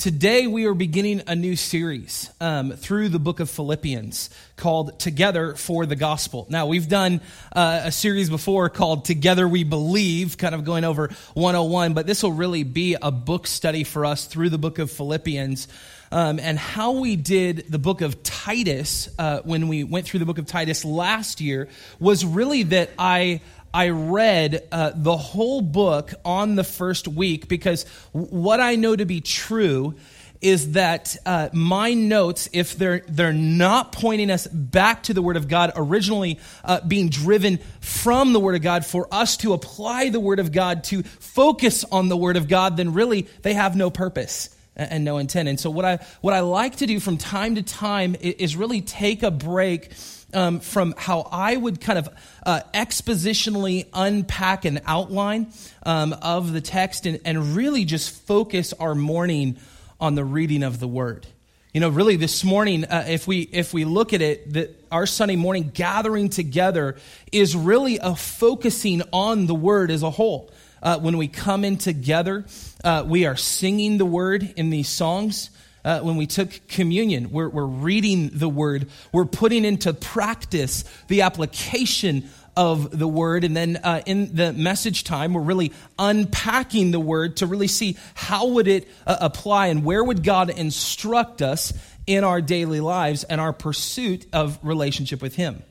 Today, we are beginning a new series um, through the book of Philippians called Together for the Gospel. Now, we've done uh, a series before called Together We Believe, kind of going over 101, but this will really be a book study for us through the book of Philippians. Um, and how we did the book of Titus uh, when we went through the book of Titus last year was really that I I read uh, the whole book on the first week because what I know to be true is that uh, my notes, if they're they're not pointing us back to the Word of God, originally uh, being driven from the Word of God for us to apply the Word of God to focus on the Word of God, then really they have no purpose and no intent. And so what I what I like to do from time to time is really take a break um, from how I would kind of uh, expositionally unpack an outline um, of the text and, and really just focus our morning on the reading of the word. You know, really, this morning, uh, if we if we look at it, that our Sunday morning gathering together is really a focusing on the Word as a whole. Uh, when we come in together, uh, we are singing the Word in these songs uh, when we took communion. We're, we're reading the word, we're putting into practice the application of the word. And then uh, in the message time, we're really unpacking the word to really see how would it uh, apply and where would God instruct us in our daily lives and our pursuit of relationship with Him.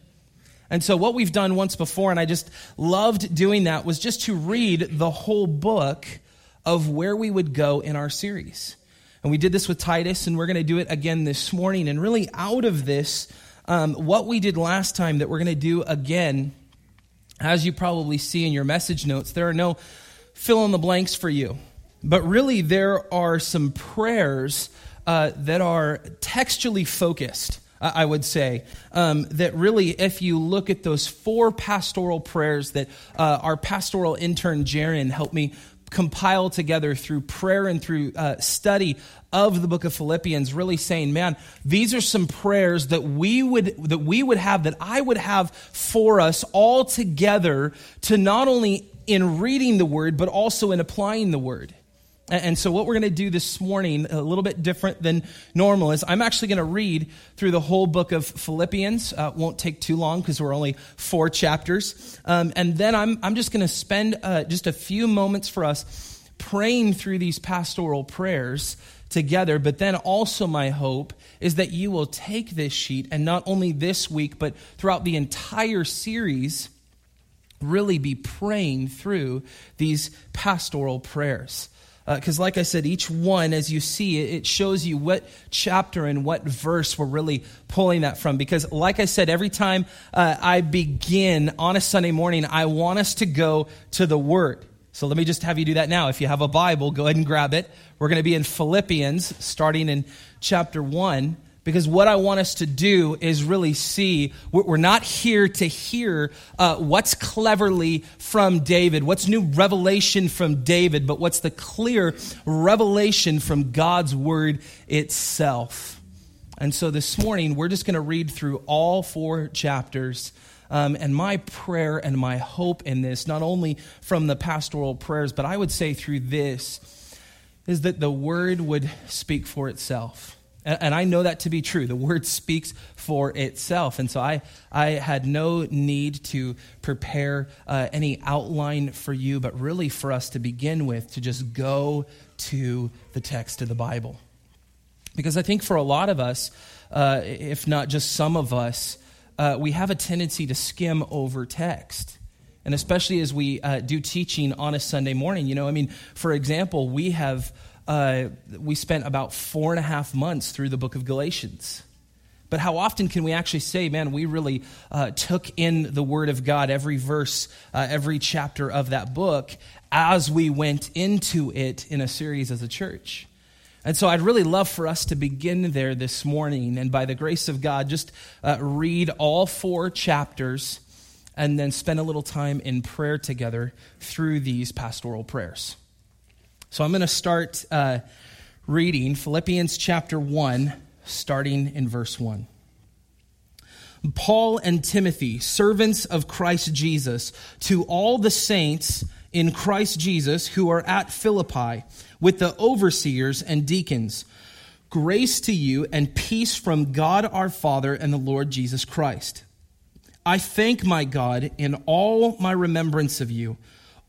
And so, what we've done once before, and I just loved doing that, was just to read the whole book of where we would go in our series. And we did this with Titus, and we're going to do it again this morning. And really, out of this, um, what we did last time that we're going to do again, as you probably see in your message notes, there are no fill in the blanks for you. But really, there are some prayers uh, that are textually focused. I would say, um, that really, if you look at those four pastoral prayers that uh, our pastoral intern Jaron helped me compile together through prayer and through uh, study of the book of Philippians, really saying, man, these are some prayers that we would that we would have, that I would have for us all together to not only in reading the word, but also in applying the word. And so, what we're going to do this morning, a little bit different than normal, is I'm actually going to read through the whole book of Philippians. Uh, won't take too long because we're only four chapters. Um, and then I'm, I'm just going to spend uh, just a few moments for us praying through these pastoral prayers together. But then also, my hope is that you will take this sheet and not only this week, but throughout the entire series, really be praying through these pastoral prayers because, uh, like I said, each one, as you see, it, shows you what chapter and what verse we're really pulling that from. Because, like I said, every time uh, I begin on a Sunday morning, I want us to go to the Word. So let me just have you do that now. If you have a Bible, go ahead and grab it. We're going to be in Philippians, starting in chapter 1 because what I want us to do is really see we're not here to hear uh, what's cleverly from David, what's new revelation from David, but what's the clear revelation from God's word itself. And so this morning, we're just going to read through all four chapters. Um, and my prayer and my hope in this, not only from the pastoral prayers, but I would say through this, is that the word would speak for itself and I know that to be true. The word speaks for itself. And so I, I had no need to prepare uh, any outline for you, but really for us to begin with, to just go to the text of the Bible. Because I think for a lot of us, uh, if not just some of us, uh, we have a tendency to skim over text. And especially as we uh, do teaching on a Sunday morning, you know, I mean, for example, we have uh, we spent about four and a half months through the book of Galatians. But how often can we actually say, man, we really uh, took in the Word of God, every verse, uh, every chapter of that book, as we went into it in a series as a church? And so I'd really love for us to begin there this morning, and by the grace of God, just uh, read all four chapters and then spend a little time in prayer together through these pastoral prayers. So I'm going to start uh, reading Philippians chapter 1, starting in verse 1. Paul and Timothy, servants of Christ Jesus, to all the saints in Christ Jesus who are at Philippi, with the overseers and deacons. Grace to you and peace from God our Father and the Lord Jesus Christ. I thank my God in all my remembrance of you,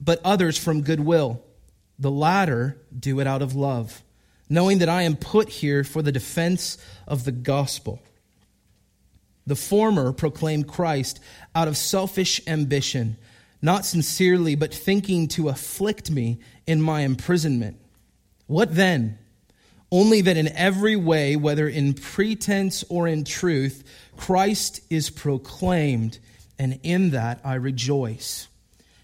but others from goodwill. The latter do it out of love, knowing that I am put here for the defense of the gospel. The former proclaim Christ out of selfish ambition not sincerely, but thinking to afflict me in my imprisonment. What then? Only that in every way, whether in pretense or in truth, Christ is proclaimed, and in that I rejoice.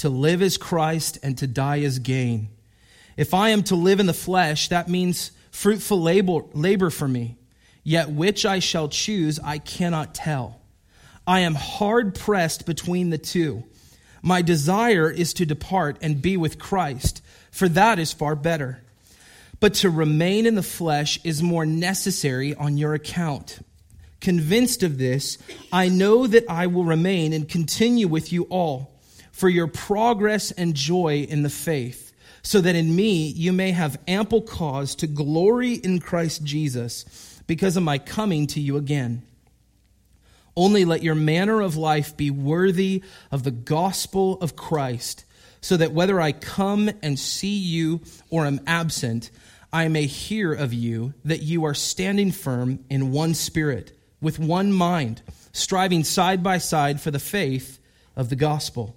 to live is Christ, and to die is gain. If I am to live in the flesh, that means fruitful labor, labor for me. Yet which I shall choose, I cannot tell. I am hard pressed between the two. My desire is to depart and be with Christ, for that is far better. But to remain in the flesh is more necessary on your account. Convinced of this, I know that I will remain and continue with you all for your progress and joy in the faith, so that in me you may have ample cause to glory in Christ Jesus because of my coming to you again. Only let your manner of life be worthy of the gospel of Christ, so that whether I come and see you or am absent, I may hear of you that you are standing firm in one spirit, with one mind, striving side by side for the faith of the gospel,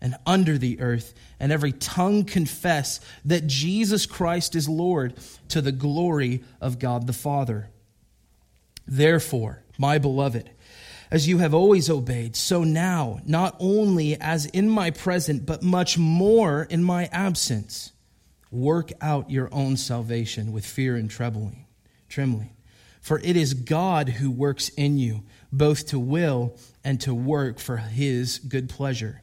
and under the earth, and every tongue confess that Jesus Christ is Lord to the glory of God the Father. Therefore, my beloved, as you have always obeyed, so now, not only as in my present, but much more in my absence, work out your own salvation with fear and trembling. trembling. For it is God who works in you, both to will and to work for his good pleasure.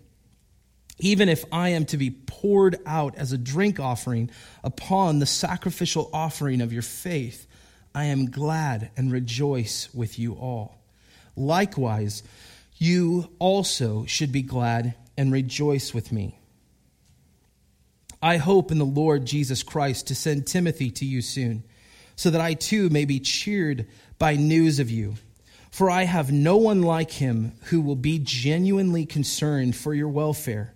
even if I am to be poured out as a drink offering upon the sacrificial offering of your faith, I am glad and rejoice with you all. Likewise, you also should be glad and rejoice with me. I hope in the Lord Jesus Christ to send Timothy to you soon, so that I too may be cheered by news of you. For I have no one like him who will be genuinely concerned for your welfare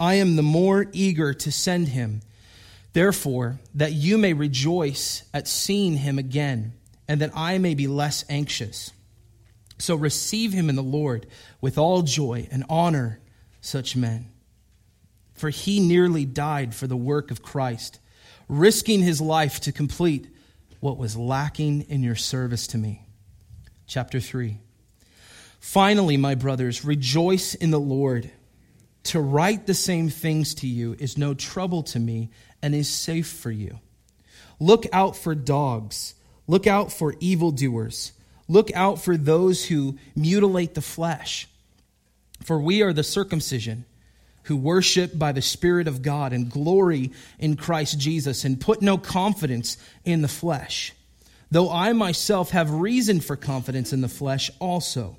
I am the more eager to send him, therefore, that you may rejoice at seeing him again, and that I may be less anxious. So receive him in the Lord with all joy and honor such men. For he nearly died for the work of Christ, risking his life to complete what was lacking in your service to me. Chapter 3. Finally, my brothers, rejoice in the Lord. To write the same things to you is no trouble to me and is safe for you. Look out for dogs. Look out for evildoers. Look out for those who mutilate the flesh. For we are the circumcision who worship by the Spirit of God and glory in Christ Jesus and put no confidence in the flesh. Though I myself have reason for confidence in the flesh also.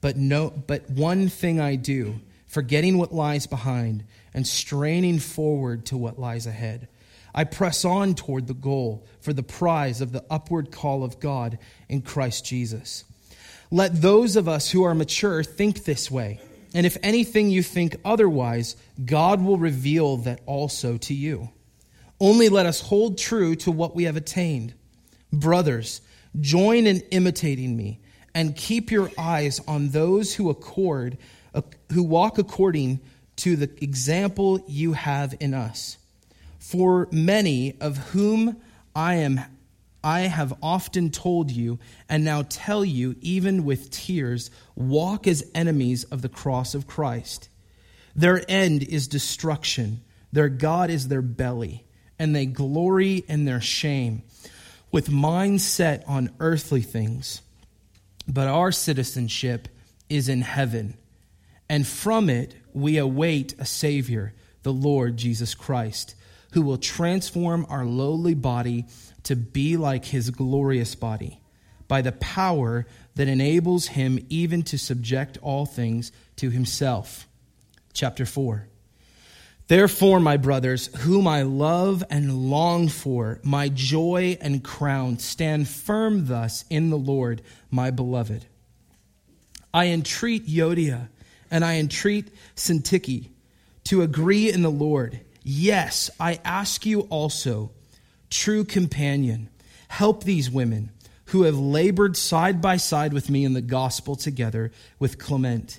But no but one thing I do, forgetting what lies behind and straining forward to what lies ahead. I press on toward the goal for the prize of the upward call of God in Christ Jesus. Let those of us who are mature think this way. And if anything you think otherwise, God will reveal that also to you. Only let us hold true to what we have attained. Brothers, join in imitating me and keep your eyes on those who accord who walk according to the example you have in us. For many of whom I am I have often told you and now tell you even with tears walk as enemies of the cross of Christ. Their end is destruction. Their God is their belly, and they glory in their shame, with minds set on earthly things. But our citizenship is in heaven, and from it we await a Savior, the Lord Jesus Christ who will transform our lowly body to be like his glorious body by the power that enables him even to subject all things to himself. Chapter 4. Therefore, my brothers, whom I love and long for, my joy and crown, stand firm thus in the Lord, my beloved. I entreat Euodia and I entreat Syntyche to agree in the Lord. Yes, I ask you also, true companion, help these women who have labored side by side with me in the gospel together with Clement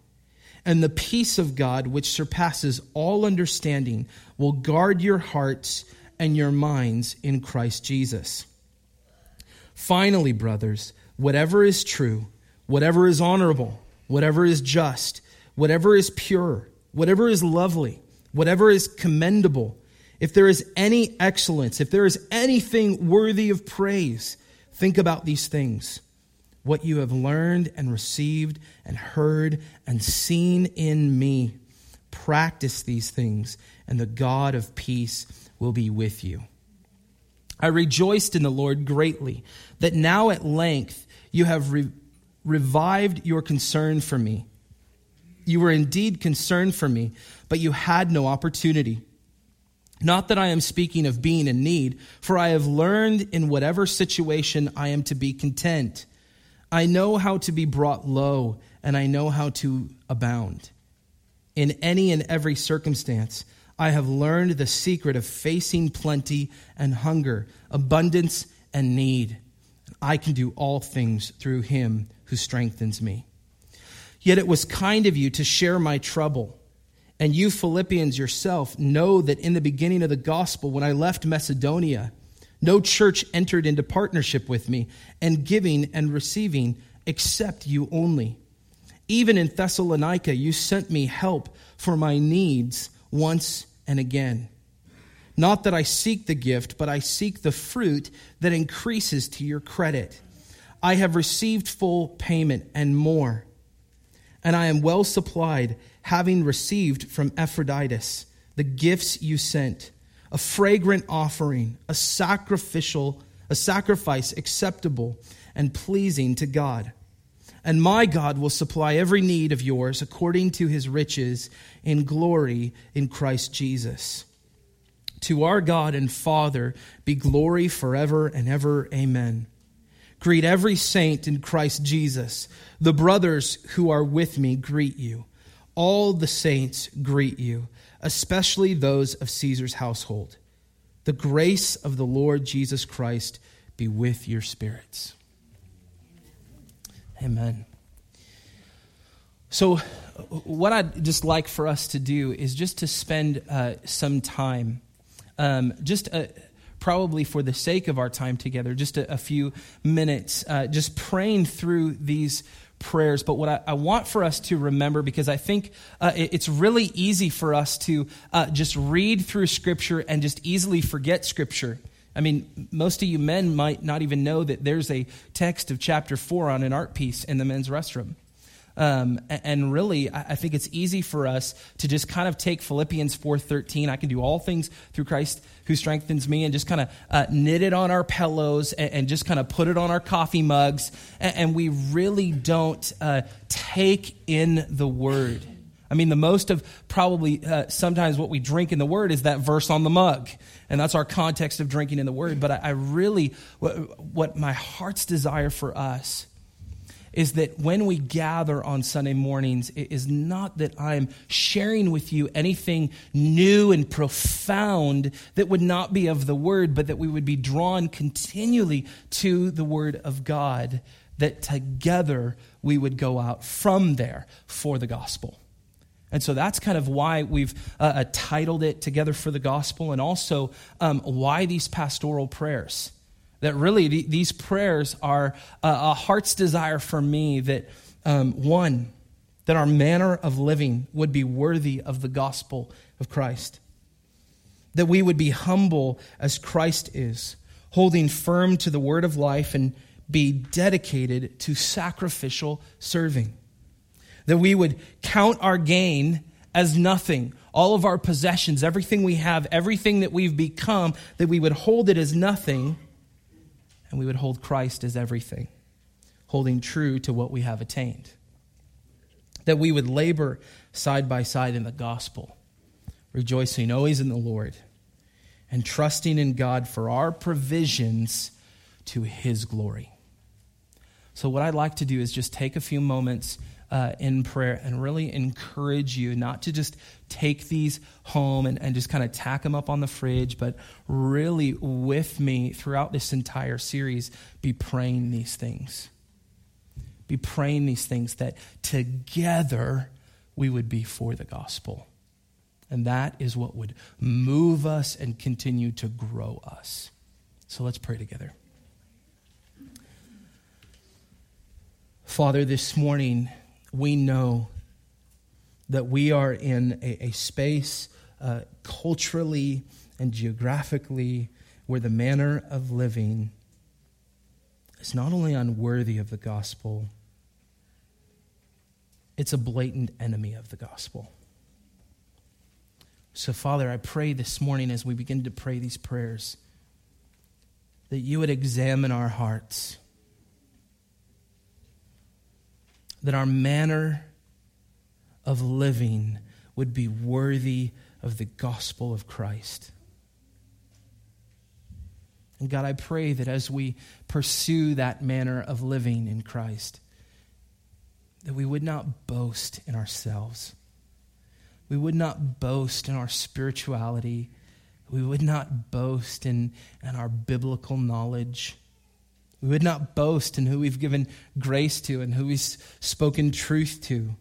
And the peace of God, which surpasses all understanding, will guard your hearts and your minds in Christ Jesus. Finally, brothers, whatever is true, whatever is honorable, whatever is just, whatever is pure, whatever is lovely, whatever is commendable, if there is any excellence, if there is anything worthy of praise, think about these things. What you have learned and received and heard and seen in me. Practice these things, and the God of peace will be with you. I rejoiced in the Lord greatly that now at length you have re- revived your concern for me. You were indeed concerned for me, but you had no opportunity. Not that I am speaking of being in need, for I have learned in whatever situation I am to be content. I know how to be brought low, and I know how to abound. In any and every circumstance, I have learned the secret of facing plenty and hunger, abundance and need. I can do all things through him who strengthens me. Yet it was kind of you to share my trouble. And you, Philippians yourself, know that in the beginning of the gospel, when I left Macedonia, no church entered into partnership with me and giving and receiving except you only. Even in Thessalonica, you sent me help for my needs once and again. Not that I seek the gift, but I seek the fruit that increases to your credit. I have received full payment and more, and I am well supplied having received from Epaphroditus the gifts you sent, a fragrant offering, a sacrificial, a sacrifice acceptable and pleasing to God. And my God will supply every need of yours according to his riches in glory in Christ Jesus. To our God and Father be glory forever and ever. Amen. Greet every saint in Christ Jesus. The brothers who are with me greet you. All the saints greet you, especially those of Caesar's household. The grace of the Lord Jesus Christ be with your spirits. Amen. So, what I'd just like for us to do is just to spend uh, some time, um, just uh, probably for the sake of our time together, just a, a few minutes, uh, just praying through these prayers. But what I, I, want for us to remember, because I think uh, it, it's really easy for us to uh, just read through Scripture and just easily forget Scripture. I mean, most of you men might not even know that there's a text of chapter 4 on an art piece in the men's restroom. Um, and really, I think it's easy for us to just kind of take Philippians 4.13, I can do all things through Christ who strengthens me, and just kind of uh, knit it on our pillows and, and, just kind of put it on our coffee mugs. And, and we really don't uh, take in the word. I mean, the most of probably uh, sometimes what we drink in the Word is that verse on the mug. And that's our context of drinking in the Word. But I, I really, what, what my heart's desire for us is that when we gather on Sunday mornings, it is not that I'm sharing with you anything new and profound that would not be of the Word, but that we would be drawn continually to the Word of God, that together we would go out from there for the gospel. And so that's kind of why we've uh, uh titled it Together for the Gospel, and also um, why these pastoral prayers that really these prayers are a heart's desire for me that, um, one, that our manner of living would be worthy of the gospel of Christ. That we would be humble as Christ is, holding firm to the word of life and be dedicated to sacrificial serving. That we would count our gain as nothing, all of our possessions, everything we have, everything that we've become, that we would hold it as nothing and we would hold Christ as everything, holding true to what we have attained. That we would labor side by side in the gospel, rejoicing always in the Lord, and trusting in God for our provisions to his glory. So, what I'd like to do is just take a few moments uh, in prayer and really encourage you not to just take these home and, and just kind of tack them up on the fridge, but really with me throughout this entire series, be praying these things. Be praying these things that together we would be for the gospel. And that is what would move us and continue to grow us. So let's pray together. Father, this morning, we know that we are in a, a space uh, culturally and geographically where the manner of living is not only unworthy of the gospel, it's a blatant enemy of the gospel. So, Father, I pray this morning as we begin to pray these prayers that you would examine our hearts that our manner of living would be worthy of the gospel of Christ. And God, I pray that as we pursue that manner of living in Christ, that we would not boast in ourselves. We would not boast in our spirituality. We would not boast in, in our biblical knowledge. We would not boast in who we've given grace to and who we've spoken truth to,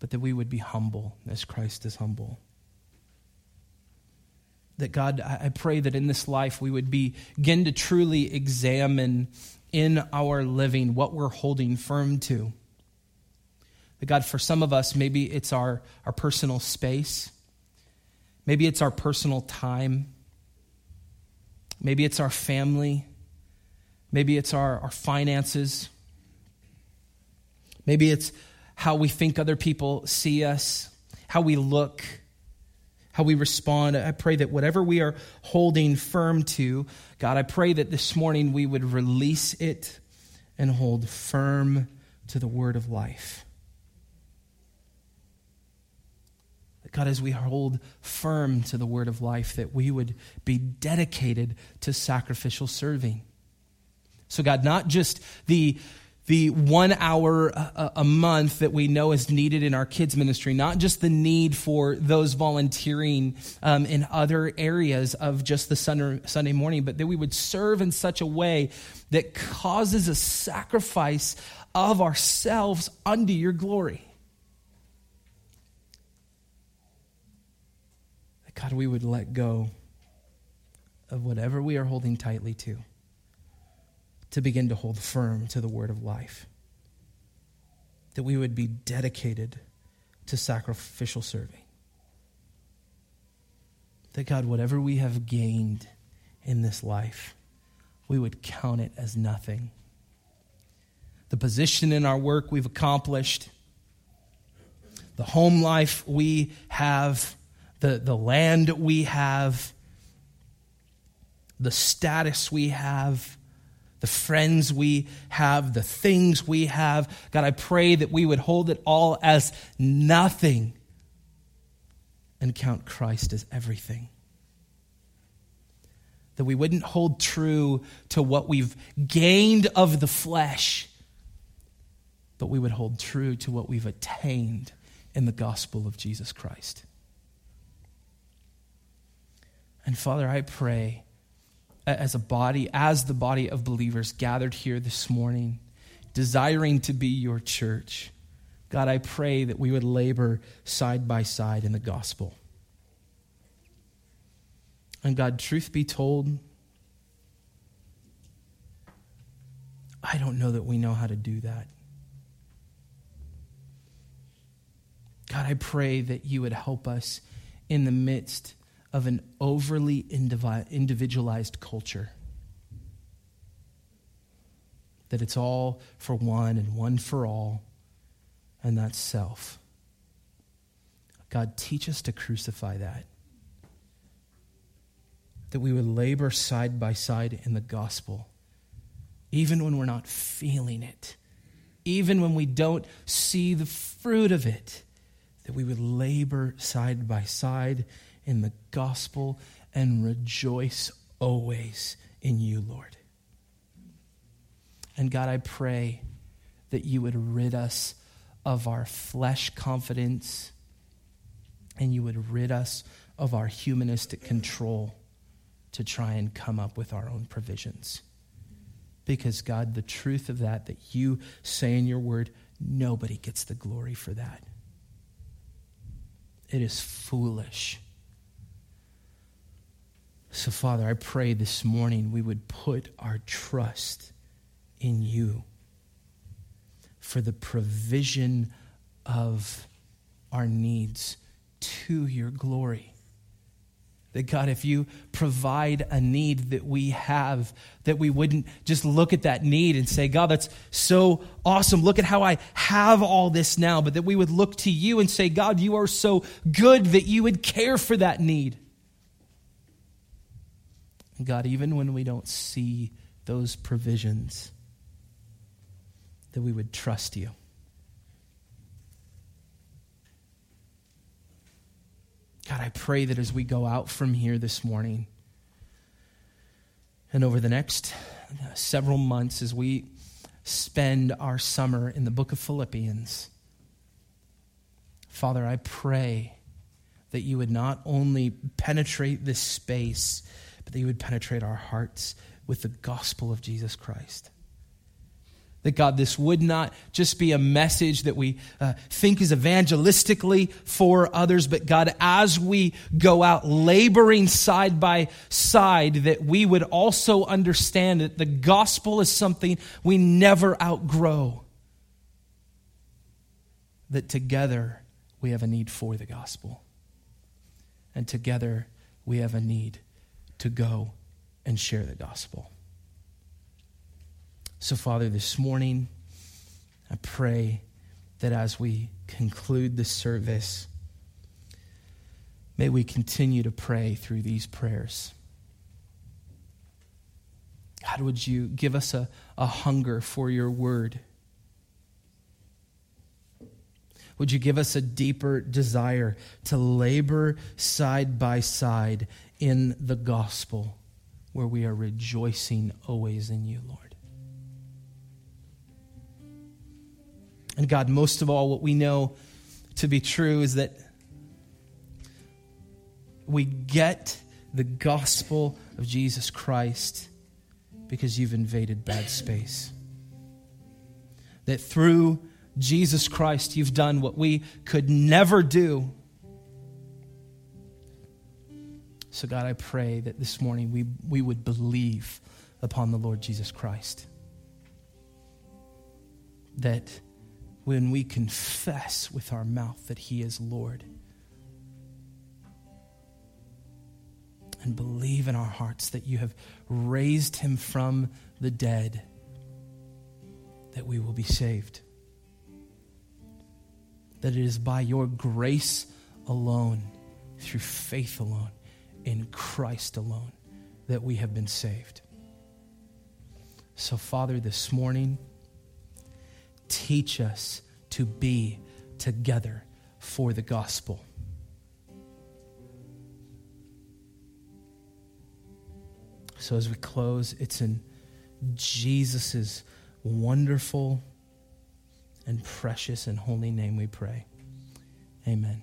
but that we would be humble as Christ is humble. That God, I pray that in this life we would begin to truly examine in our living what we're holding firm to. That God, for some of us, maybe it's our, our personal space, maybe it's our personal time, maybe it's our family. Maybe it's our, our finances. Maybe it's how we think other people see us, how we look, how we respond. I pray that whatever we are holding firm to, God, I pray that this morning we would release it and hold firm to the word of life. God, as we hold firm to the word of life, that we would be dedicated to sacrificial serving. So, God, not just the the one hour a, month that we know is needed in our kids ministry, not just the need for those volunteering um, in other areas of just the Sunday morning, but that we would serve in such a way that causes a sacrifice of ourselves unto your glory. That God, we would let go of whatever we are holding tightly to to begin to hold firm to the word of life. That we would be dedicated to sacrificial serving. That God, whatever we have gained in this life, we would count it as nothing. The position in our work we've accomplished, the home life we have, the, the land we have, the status we have, the friends we have, the things we have. God, I pray that we would hold it all as nothing and count Christ as everything. That we wouldn't hold true to what we've gained of the flesh, but we would hold true to what we've attained in the gospel of Jesus Christ. And Father, I pray as a body, as the body of believers gathered here this morning, desiring to be your church. God, I pray that we would labor side by side in the gospel. And God, truth be told, I don't know that we know how to do that. God, I pray that you would help us in the midst of an overly individualized culture. That it's all for one and one for all, and that's self. God, teach us to crucify that. That we would labor side by side in the gospel, even when we're not feeling it, even when we don't see the fruit of it, that we would labor side by side in the gospel and rejoice always in you, Lord. And God, I pray that you would rid us of our flesh confidence and you would rid us of our humanistic control to try and come up with our own provisions. Because, God, the truth of that, that you say in your word, nobody gets the glory for that. It is foolish so, Father, I pray this morning we would put our trust in you for the provision of our needs to your glory. That God, if you provide a need that we have, that we wouldn't just look at that need and say, God, that's so awesome. Look at how I have all this now. But that we would look to you and say, God, you are so good that you would care for that need. God, even when we don't see those provisions, that we would trust you. God, I pray that as we go out from here this morning and over the next uh, several months, as we spend our summer in the book of Philippians, Father, I pray that you would not only penetrate this space but that you would penetrate our hearts with the gospel of Jesus Christ. That God, this would not just be a message that we uh, think is evangelistically for others, but God, as we go out laboring side by side, that we would also understand that the gospel is something we never outgrow. That together we have a need for the gospel. And together we have a need to go and share the gospel. So, Father, this morning, I pray that as we conclude the service, may we continue to pray through these prayers. God, would you give us a, a hunger for your word? Would you give us a deeper desire to labor side by side in the gospel where we are rejoicing always in you, Lord. And God, most of all, what we know to be true is that we get the gospel of Jesus Christ because you've invaded bad space. that through Jesus Christ, you've done what we could never do. So, God, I pray that this morning we, we would believe upon the Lord Jesus Christ. That when we confess with our mouth that He is Lord, and believe in our hearts that you have raised Him from the dead, that we will be saved that it is by your grace alone, through faith alone, in Christ alone, that we have been saved. So, Father, this morning, teach us to be together for the gospel. So, as we close, it's in Jesus' wonderful and precious and holy name we pray. Amen.